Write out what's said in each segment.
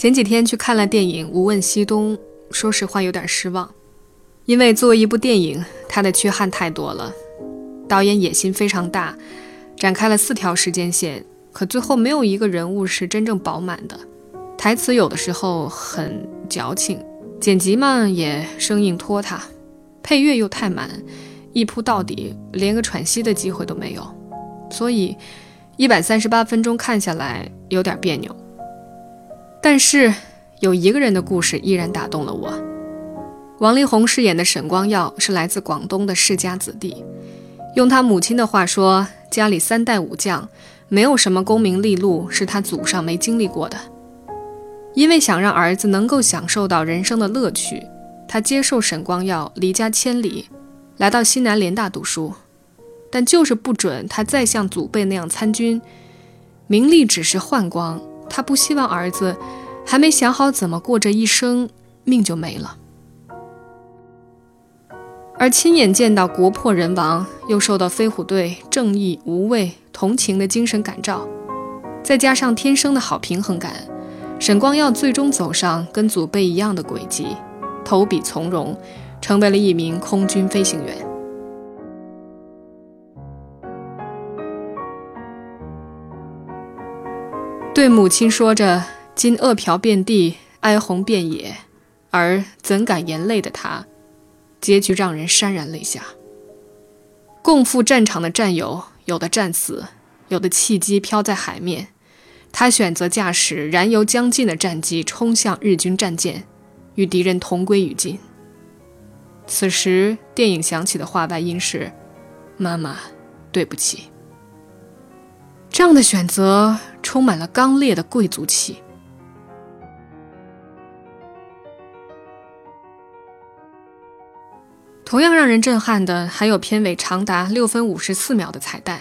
前几天去看了电影《无问西东》，说实话有点失望，因为作为一部电影，它的缺憾太多了。导演野心非常大，展开了四条时间线，可最后没有一个人物是真正饱满的。台词有的时候很矫情，剪辑嘛也生硬拖沓，配乐又太满，一铺到底，连个喘息的机会都没有。所以，一百三十八分钟看下来有点别扭。但是有一个人的故事依然打动了我。王力宏饰演的沈光耀是来自广东的世家子弟，用他母亲的话说，家里三代武将，没有什么功名利禄是他祖上没经历过的。因为想让儿子能够享受到人生的乐趣，他接受沈光耀离家千里，来到西南联大读书，但就是不准他再像祖辈那样参军，名利只是幻光。他不希望儿子还没想好怎么过这一生，命就没了。而亲眼见到国破人亡，又受到飞虎队正义、无畏、同情的精神感召，再加上天生的好平衡感，沈光耀最终走上跟祖辈一样的轨迹，投笔从戎，成为了一名空军飞行员。对母亲说着“今饿殍遍地，哀鸿遍野，而怎敢言泪”的他，结局让人潸然泪下。共赴战场的战友，有的战死，有的弃机飘在海面，他选择驾驶燃油将尽的战机冲向日军战舰，与敌人同归于尽。此时，电影响起的话外音是：“妈妈，对不起。”这样的选择充满了刚烈的贵族气。同样让人震撼的，还有片尾长达六分五十四秒的彩蛋。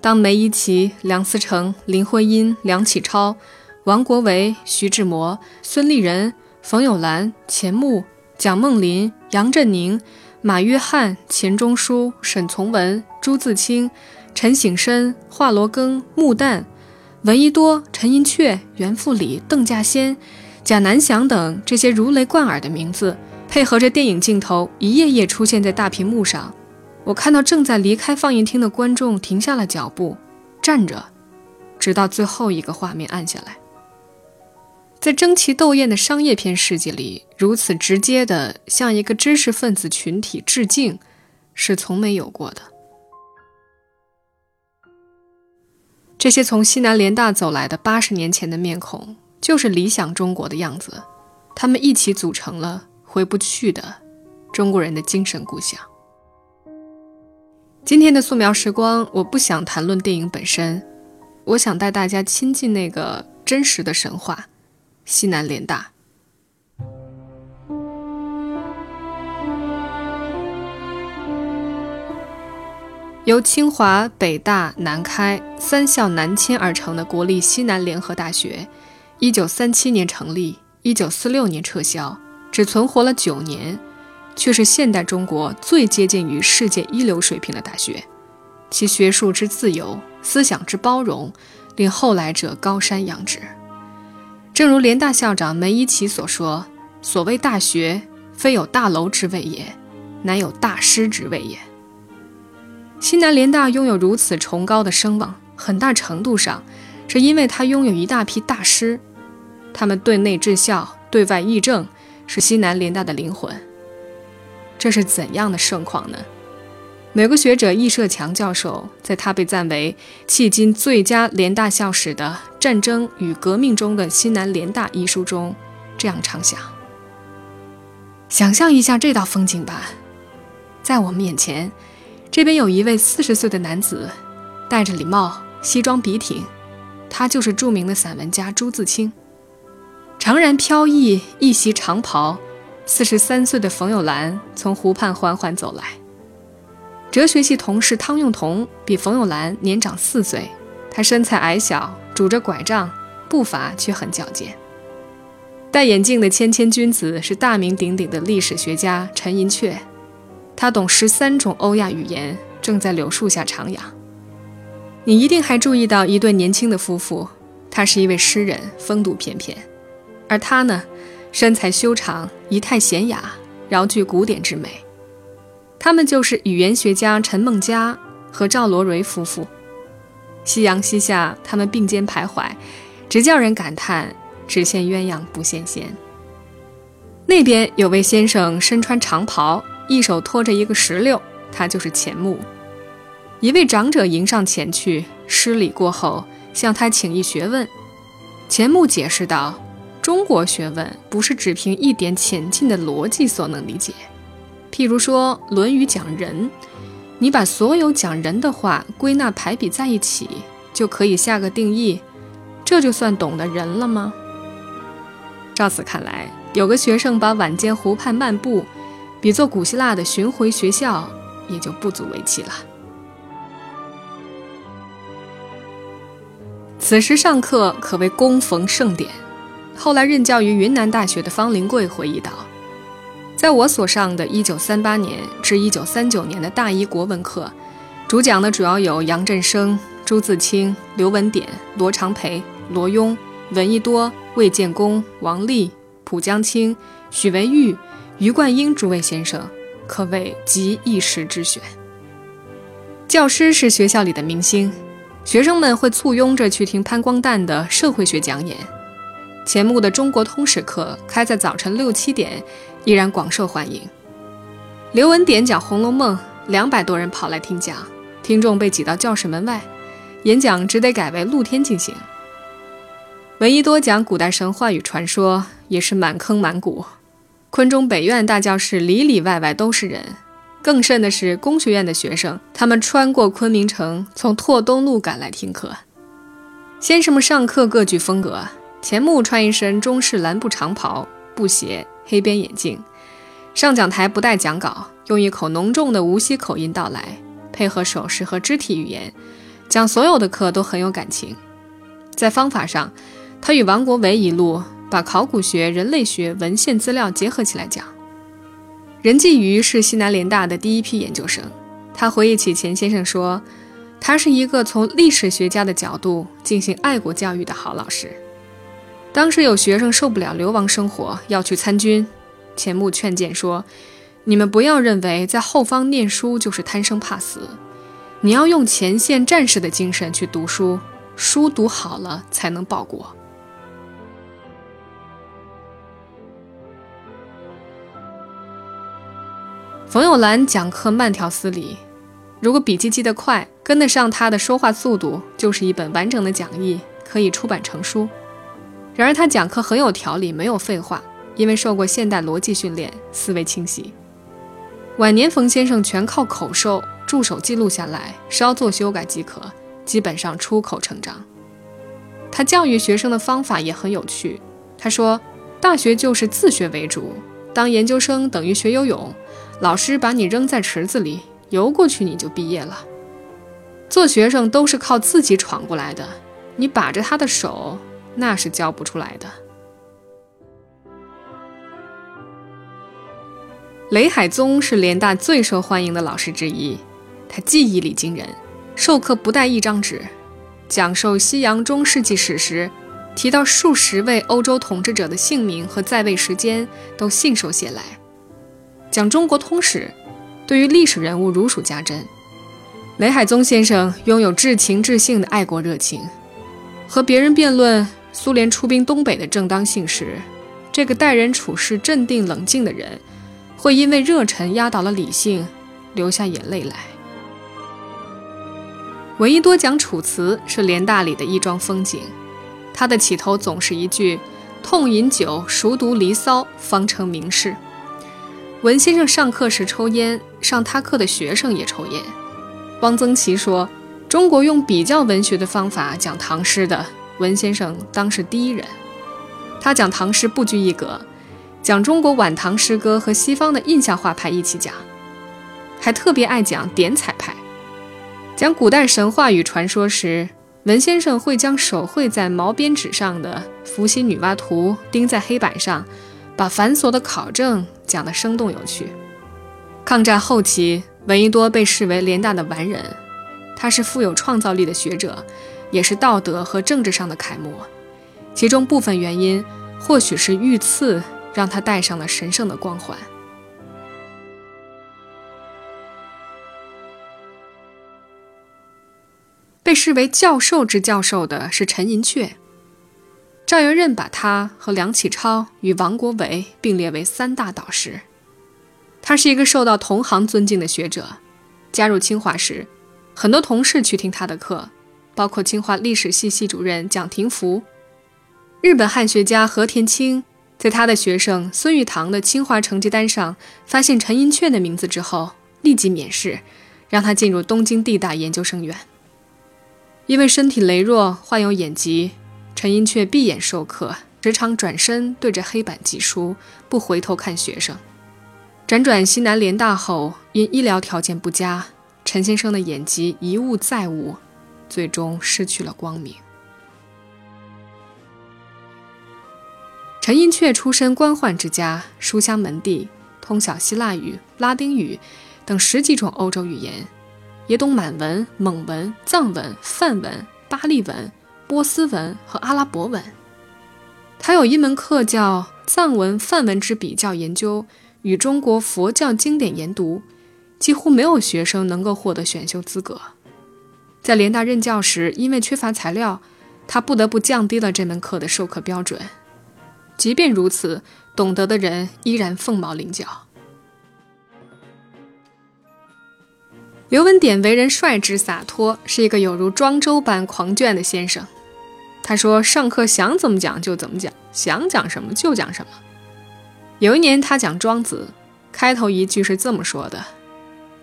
当梅贻琦、梁思成、林徽因、梁启超、王国维、徐志摩、孙立人、冯友兰、钱穆、蒋梦麟、杨振宁、马约翰、钱钟书、沈从文、朱自清。陈省身、华罗庚、穆旦、闻一多、陈寅恪、袁复礼、邓稼先、贾南祥等这些如雷贯耳的名字，配合着电影镜头，一页页出现在大屏幕上。我看到正在离开放映厅的观众停下了脚步，站着，直到最后一个画面暗下来。在争奇斗艳的商业片世界里，如此直接的向一个知识分子群体致敬，是从没有过的。这些从西南联大走来的八十年前的面孔，就是理想中国的样子。他们一起组成了回不去的中国人的精神故乡。今天的素描时光，我不想谈论电影本身，我想带大家亲近那个真实的神话——西南联大。由清华、北大、南开三校南迁而成的国立西南联合大学，一九三七年成立，一九四六年撤销，只存活了九年，却是现代中国最接近于世界一流水平的大学。其学术之自由，思想之包容，令后来者高山仰止。正如联大校长梅贻琦所说：“所谓大学，非有大楼之谓也，乃有大师之谓也。”西南联大拥有如此崇高的声望，很大程度上是因为它拥有一大批大师，他们对内治校，对外议政，是西南联大的灵魂。这是怎样的盛况呢？美国学者易社强教授在他被赞为迄今最佳联大校史的《战争与革命中的西南联大》一书中这样畅想：想象一下这道风景吧，在我们眼前。这边有一位四十岁的男子，戴着礼帽，西装笔挺，他就是著名的散文家朱自清。长髯飘逸，一袭长袍，四十三岁的冯友兰从湖畔缓缓走来。哲学系同事汤用彤比冯友兰年长四岁，他身材矮小，拄着拐杖，步伐却很矫健。戴眼镜的谦谦君子是大名鼎鼎的历史学家陈寅恪。他懂十三种欧亚语言，正在柳树下徜徉。你一定还注意到一对年轻的夫妇，他是一位诗人，风度翩翩；而他呢，身材修长，仪态娴雅，饶具古典之美。他们就是语言学家陈梦家和赵罗蕤夫妇。夕阳西下，他们并肩徘徊，直叫人感叹：只羡鸳鸯不羡仙。那边有位先生身穿长袍，一手托着一个石榴，他就是钱穆。一位长者迎上前去，施礼过后，向他请益学问。钱穆解释道：“中国学问不是只凭一点浅近的逻辑所能理解。譬如说《论语》讲人，你把所有讲人的话归纳排比在一起，就可以下个定义，这就算懂得人了吗？”照此看来，有个学生把晚间湖畔漫步比作古希腊的巡回学校，也就不足为奇了。此时上课可谓恭逢盛典。后来任教于云南大学的方灵贵回忆道：“在我所上的1938年至1939年的大一国文课，主讲的主要有杨振声、朱自清、刘文典、罗长培、罗庸、闻一多、魏建功、王立、蒲江青、许维玉、余冠英诸位先生，可谓集一时之选。教师是学校里的明星。”学生们会簇拥着去听潘光旦的社会学讲演，钱穆的中国通史课开在早晨六七点，依然广受欢迎。刘文典讲《红楼梦》，两百多人跑来听讲，听众被挤到教室门外，演讲只得改为露天进行。闻一多讲古代神话与传说，也是满坑满谷，昆中北院大教室里里外外都是人。更甚的是，工学院的学生，他们穿过昆明城，从拓东路赶来听课。先生们上课各具风格，钱穆穿一身中式蓝布长袍、布鞋、黑边眼镜，上讲台不带讲稿，用一口浓重的无锡口音道来，配合手势和肢体语言，讲所有的课都很有感情。在方法上，他与王国维一路把考古学、人类学、文献资料结合起来讲。任继瑜是西南联大的第一批研究生，他回忆起钱先生说，他是一个从历史学家的角度进行爱国教育的好老师。当时有学生受不了流亡生活，要去参军，钱穆劝谏说：“你们不要认为在后方念书就是贪生怕死，你要用前线战士的精神去读书，书读好了才能报国。”冯友兰讲课慢条斯理，如果笔记记得快，跟得上他的说话速度，就是一本完整的讲义，可以出版成书。然而他讲课很有条理，没有废话，因为受过现代逻辑训练，思维清晰。晚年冯先生全靠口授、助手记录下来，稍作修改即可，基本上出口成章。他教育学生的方法也很有趣。他说：“大学就是自学为主，当研究生等于学游泳。”老师把你扔在池子里，游过去你就毕业了。做学生都是靠自己闯过来的，你把着他的手，那是教不出来的。雷海宗是联大最受欢迎的老师之一，他记忆力惊人，授课不带一张纸，讲授西洋中世纪史时，提到数十位欧洲统治者的姓名和在位时间，都信手写来。讲中国通史，对于历史人物如数家珍。雷海宗先生拥有至情至性的爱国热情，和别人辩论苏联出兵东北的正当性时，这个待人处事镇定冷静的人，会因为热忱压倒了理性，流下眼泪来。闻一多讲楚辞是联大里的一桩风景，他的起头总是一句“痛饮酒，熟读《离骚》，方成名士”。文先生上课时抽烟，上他课的学生也抽烟。汪曾祺说：“中国用比较文学的方法讲唐诗的，文先生当是第一人。他讲唐诗不拘一格，讲中国晚唐诗歌和西方的印象画派一起讲，还特别爱讲点彩派。讲古代神话与传说时，文先生会将手绘在毛边纸上的伏羲女娲图钉在黑板上。”把繁琐的考证讲得生动有趣。抗战后期，闻一多被视为联大的完人，他是富有创造力的学者，也是道德和政治上的楷模。其中部分原因，或许是遇刺让他戴上了神圣的光环。被视为教授之教授的是陈寅恪。赵元任把他和梁启超与王国维并列为三大导师。他是一个受到同行尊敬的学者。加入清华时，很多同事去听他的课，包括清华历史系系主任蒋廷福。日本汉学家和田清在他的学生孙玉堂的清华成绩单上发现陈寅恪的名字之后，立即免试，让他进入东京地大研究生院。因为身体羸弱，患有眼疾，陈寅恪闭眼授课，时常转身对着黑板记书，不回头看学生。辗转西南联大后，因医疗条件不佳，陈先生的眼疾一误再误，最终失去了光明。陈寅恪出身官宦之家，书香门第，通晓希腊语、拉丁语等十几种欧洲语言。也懂满文、蒙文、藏文、梵文、巴利文、波斯文和阿拉伯文。他有一门课叫《藏文梵文之比较研究与中国佛教经典研读》，几乎没有学生能够获得选修资格。在联大任教时，因为缺乏材料，他不得不降低了这门课的授课标准。即便如此，懂得的人依然凤毛麟角。刘文典为人率直洒脱，是一个有如庄周般狂狷的先生。他说：“上课想怎么讲就怎么讲，想讲什么就讲什么。”有一年他讲庄子，开头一句是这么说的：“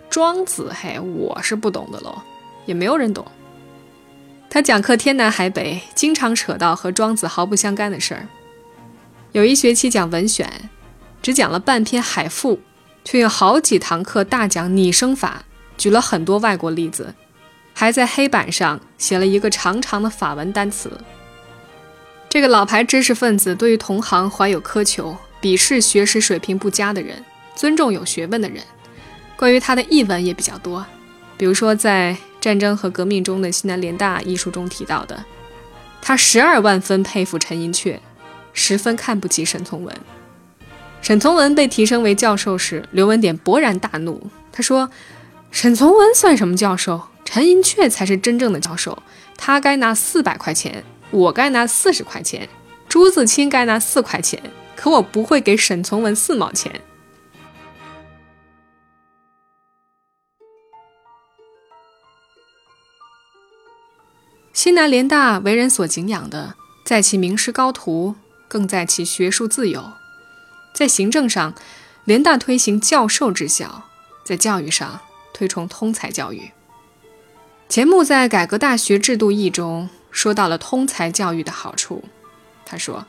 庄子，嘿，我是不懂的喽，也没有人懂。”他讲课天南海北，经常扯到和庄子毫不相干的事儿。有一学期讲文选，只讲了半篇《海赋》，却有好几堂课大讲拟声法。举了很多外国例子，还在黑板上写了一个长长的法文单词。这个老牌知识分子对于同行怀有苛求，鄙视学识水平不佳的人，尊重有学问的人。关于他的译文也比较多，比如说在《战争和革命中的西南联大》一书中提到的，他十二万分佩服陈寅恪，十分看不起沈从文。沈从文被提升为教授时，刘文典勃然大怒，他说。沈从文算什么教授？陈寅恪才是真正的教授。他该拿四百块钱，我该拿四十块钱，朱自清该拿四块钱，可我不会给沈从文四毛钱。西南联大为人所敬仰的，在其名师高徒，更在其学术自由。在行政上，联大推行教授治校；在教育上，推崇通才教育。钱穆在《改革大学制度议》中说到了通才教育的好处。他说：“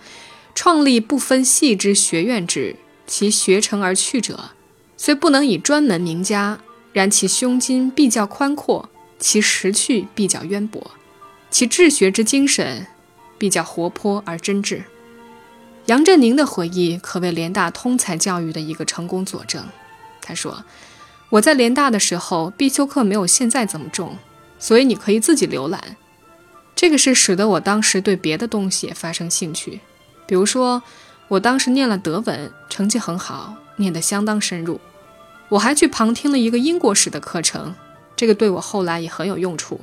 创立不分系之学院制，其学成而去者，虽不能以专门名家，然其胸襟必较宽阔，其识趣必较渊博，其治学之精神必较活泼而真挚。”杨振宁的回忆可谓联大通才教育的一个成功佐证。他说。我在联大的时候，必修课没有现在这么重，所以你可以自己浏览。这个是使得我当时对别的东西也发生兴趣，比如说，我当时念了德文，成绩很好，念得相当深入。我还去旁听了一个英国史的课程，这个对我后来也很有用处。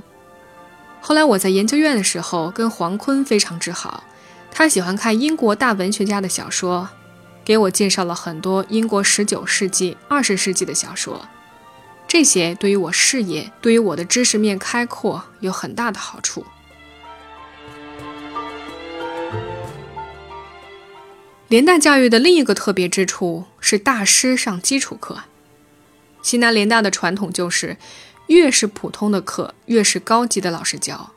后来我在研究院的时候，跟黄坤非常之好，他喜欢看英国大文学家的小说，给我介绍了很多英国十九世纪、二十世纪的小说。这些对于我事业，对于我的知识面开阔有很大的好处。联大教育的另一个特别之处是大师上基础课。西南联大的传统就是，越是普通的课，越是高级的老师教。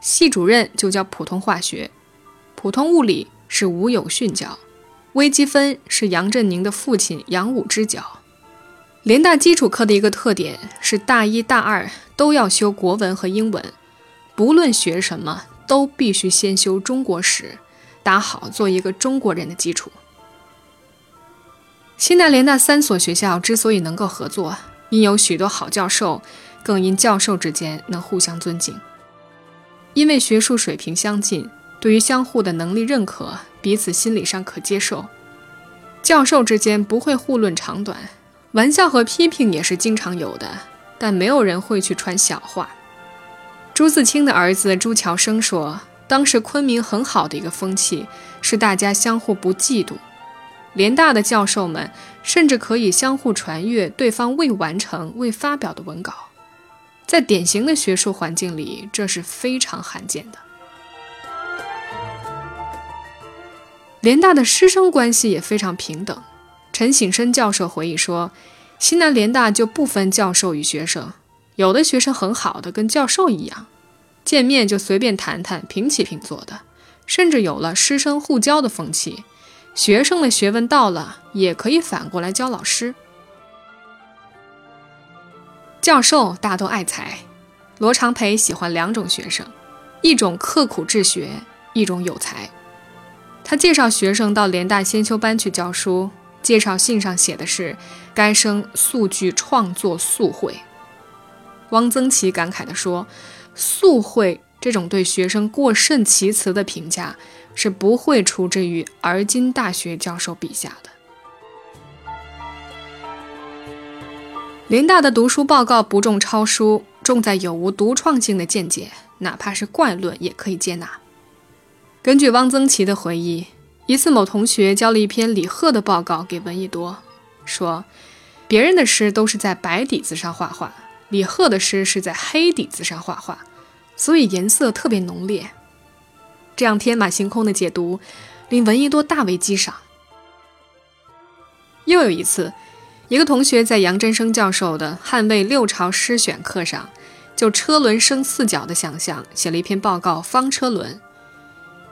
系主任就教普通化学，普通物理是吴有训教，微积分是杨振宁的父亲杨武之教。联大基础课的一个特点是，大一、大二都要修国文和英文，不论学什么，都必须先修中国史，打好做一个中国人的基础。西南联大三所学校之所以能够合作，因有许多好教授，更因教授之间能互相尊敬，因为学术水平相近，对于相互的能力认可，彼此心理上可接受。教授之间不会互论长短，玩笑和批评也是经常有的，但没有人会去传小话。朱自清的儿子朱乔生说，当时昆明很好的一个风气是大家相互不嫉妒，联大的教授们甚至可以相互传阅对方未完成、未发表的文稿，在典型的学术环境里，这是非常罕见的。联大的师生关系也非常平等。陈省身教授回忆说，西南联大就不分教授与学生，有的学生很好的跟教授一样，见面就随便谈谈，平起平坐的，甚至有了师生互教的风气。学生的学问到了，也可以反过来教老师。教授大都爱才，罗长培喜欢两种学生，一种刻苦治学，一种有才。他介绍学生到联大先修班去教书，介绍信上写的是该生素具创作素会。汪曾祺感慨地说：“素会这种对学生过甚其词的评价，是不会出自于而今大学教授笔下的。”联大的读书报告不重抄书，重在有无独创性的见解，哪怕是怪论也可以接纳。根据汪曾祺的回忆，一次某同学交了一篇李贺的报告给闻一多，说别人的诗都是在白底子上画画，李贺的诗是在黑底子上画画，所以颜色特别浓烈。这样天马行空的解读，令闻一多大为激赏。又有一次，一个同学在杨振声教授的《汉魏六朝诗选》课上，就车轮升四角的想象写了一篇报告《方车轮》。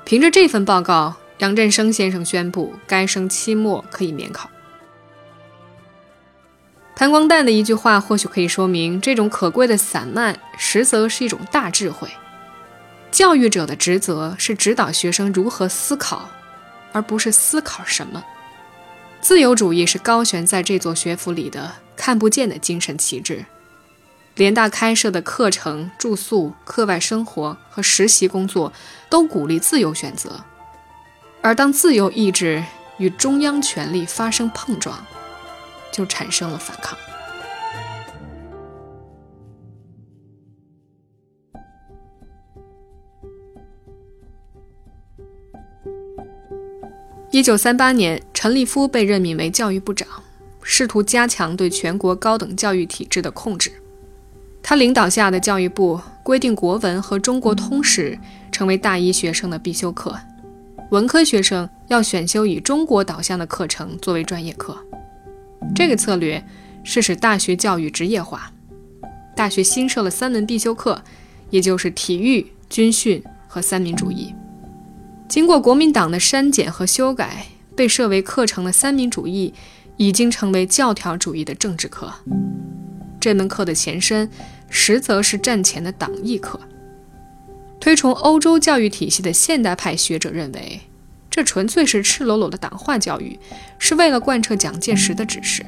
凭着这份报告，杨振声先生宣布该生期末可以免考。潘光旦的一句话或许可以说明，这种可贵的散漫，实则是一种大智慧。教育者的职责是指导学生如何思考，而不是思考什么。自由主义是高悬在这座学府里的看不见的精神旗帜。联大开设的课程、住宿、课外生活和实习工作都鼓励自由选择，而当自由意志与中央权力发生碰撞，就产生了反抗。一九三八年，陈立夫被任命为教育部长，试图加强对全国高等教育体制的控制。他领导下的教育部规定，国文和中国通史成为大一学生的必修课，文科学生要选修以中国导向的课程作为专业课。这个策略是使大学教育职业化。大学新设了三门必修课，也就是体育、军训和三民主义。经过国民党的删减和修改，被设为课程的三民主义已经成为教条主义的政治课。这门课的前身。实则是战前的党义课。推崇欧洲教育体系的现代派学者认为，这纯粹是赤裸裸的党化教育，是为了贯彻蒋介石的指示。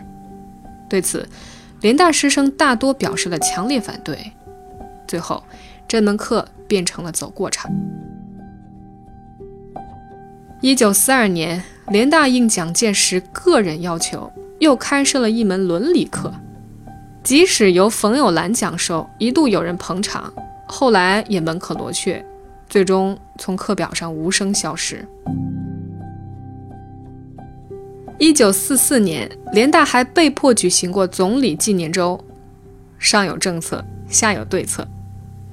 对此，联大师生大多表示了强烈反对。最后，这门课变成了走过场。一九四二年，联大应蒋介石个人要求，又开设了一门伦理课。即使由冯友兰讲授，一度有人捧场，后来也门可罗雀，最终从课表上无声消失。一九四四年，联大还被迫举行过总理纪念周，上有政策，下有对策。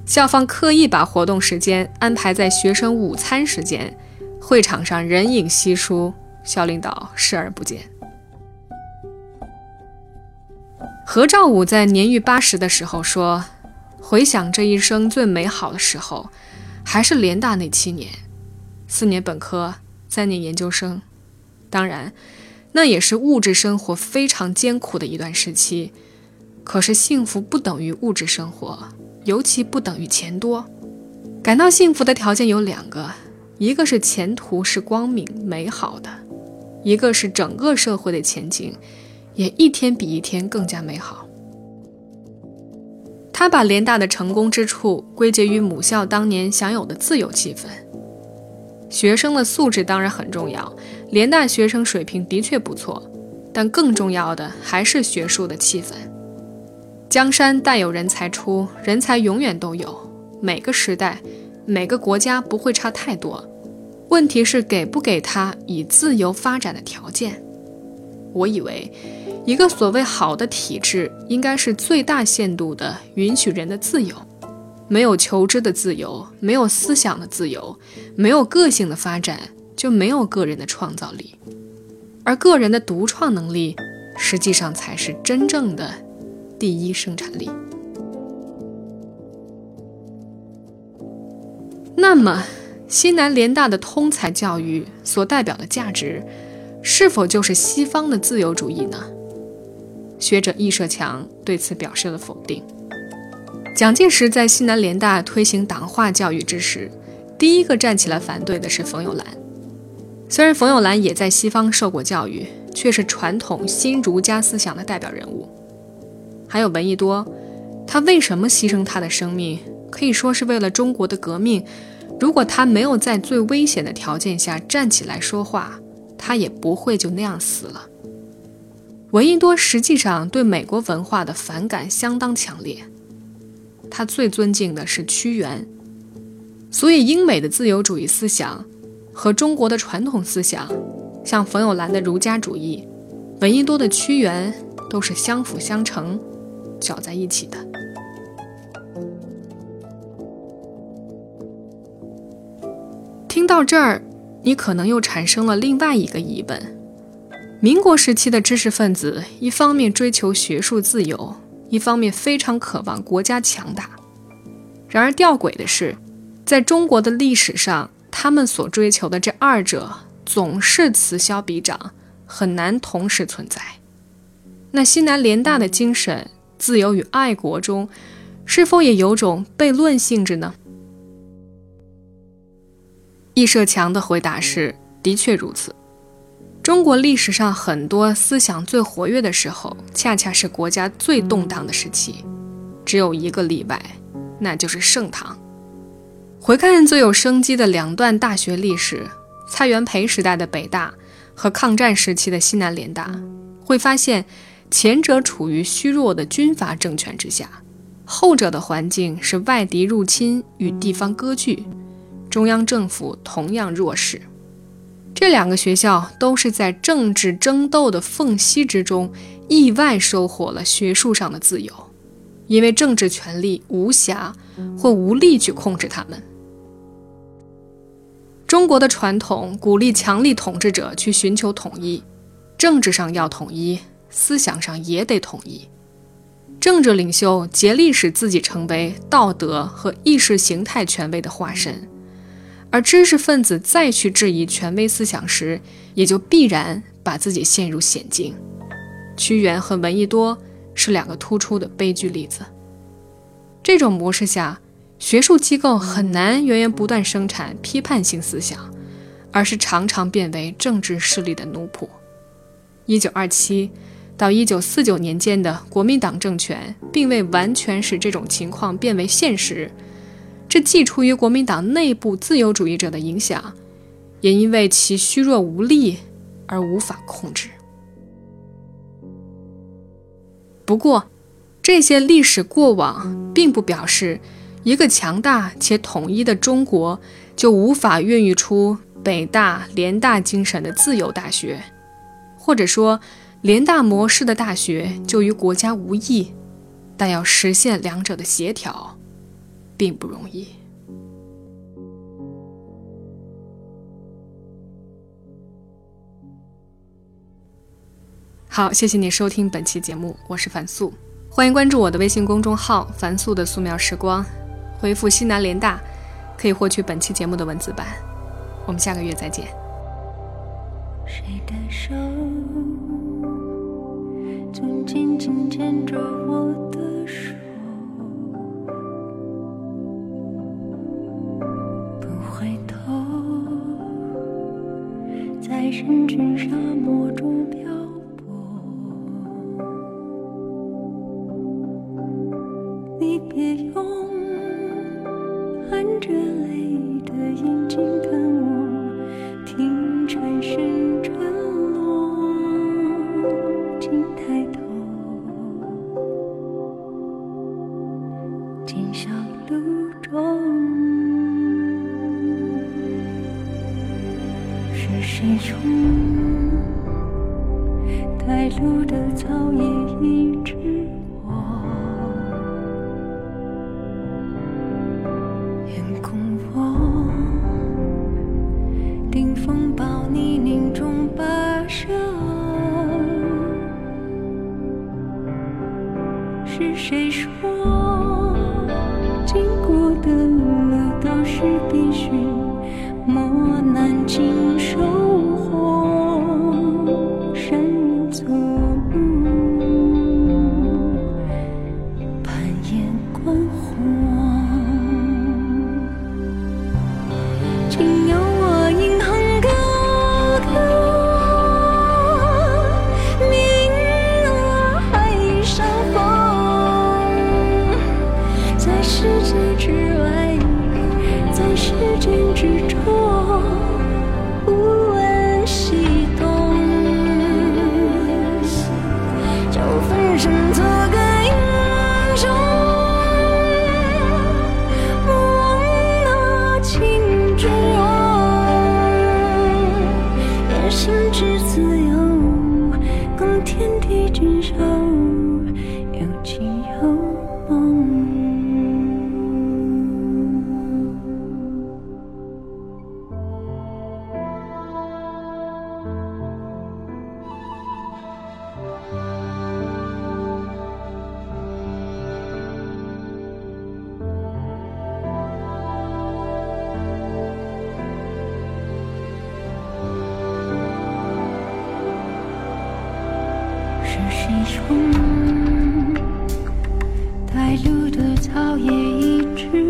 校方刻意把活动时间安排在学生午餐时间，会场上人影稀疏，校领导视而不见。何兆武在年逾八十的时候说：“回想这一生最美好的时候，还是联大那七年，四年本科，三年研究生。当然，那也是物质生活非常艰苦的一段时期。可是幸福不等于物质生活，尤其不等于钱多。感到幸福的条件有两个：一个是前途是光明美好的，一个是整个社会的前景。”也一天比一天更加美好。他把联大的成功之处归结于母校当年享有的自由气氛。学生的素质当然很重要，联大学生水平的确不错，但更重要的还是学术的气氛。江山代有人才出，人才永远都有，每个时代、每个国家不会差太多。问题是给不给他以自由发展的条件？我以为，一个所谓好的体制，应该是最大限度地允许人的自由。没有求知的自由，没有思想的自由，没有个性的发展，就没有个人的创造力。而个人的独创能力，实际上才是真正的第一生产力。那么，西南联大的通才教育所代表的价值，是否就是西方的自由主义呢？学者易社强对此表示了否定。蒋介石在西南联大推行党化教育之时，第一个站起来反对的是冯友兰。虽然冯友兰也在西方受过教育，却是传统新儒家思想的代表人物。还有闻一多，他为什么牺牲他的生命？可以说是为了中国的革命。如果他没有在最危险的条件下站起来说话，他也不会就那样死了。闻一多实际上对美国文化的反感相当强烈。他最尊敬的是屈原，所以英美的自由主义思想和中国的传统思想，像冯友兰的儒家主义、闻一多的屈原，都是相辅相成、搅在一起的。听到这儿，你可能又产生了另外一个疑问：民国时期的知识分子，一方面追求学术自由。一方面非常渴望国家强大，然而吊诡的是，在中国的历史上，他们所追求的这二者总是此消彼长，很难同时存在。那西南联大的精神“自由与爱国”中，是否也有种悖论性质呢？易社强的回答是：的确如此。中国历史上很多思想最活跃的时候，恰恰是国家最动荡的时期。只有一个例外，那就是盛唐。回看最有生机的两段大学历史，蔡元培时代的北大和抗战时期的西南联大，会发现前者处于虚弱的军阀政权之下，后者的环境是外敌入侵与地方割据，中央政府同样弱势。这两个学校都是在政治争斗的缝隙之中，意外收获了学术上的自由，因为政治权力无暇或无力去控制他们。中国的传统鼓励强力统治者去寻求统一，政治上要统一，思想上也得统一。政治领袖竭力使自己成为道德和意识形态权威的化身。而知识分子再去质疑权威思想时，也就必然把自己陷入险境。屈原和闻一多是两个突出的悲剧例子。这种模式下，学术机构很难源源不断生产批判性思想，而是常常变为政治势力的奴仆。一九二七到一九四九年间的国民党政权，并未完全使这种情况变为现实。这既出于国民党内部自由主义者的影响，也因为其虚弱无力而无法控制。不过，这些历史过往并不表示一个强大且统一的中国就无法孕育出北大、联大精神的自由大学，或者说联大模式的大学就与国家无异。但要实现两者的协调。并不容易。好，谢谢你收听本期节目，我是樊素，欢迎关注我的微信公众号“樊素的素描时光”，回复“西南联大”可以获取本期节目的文字版。我们下个月再见。谁的手紧紧牵着我的手？人群白露的草叶，一直我。住的草也一直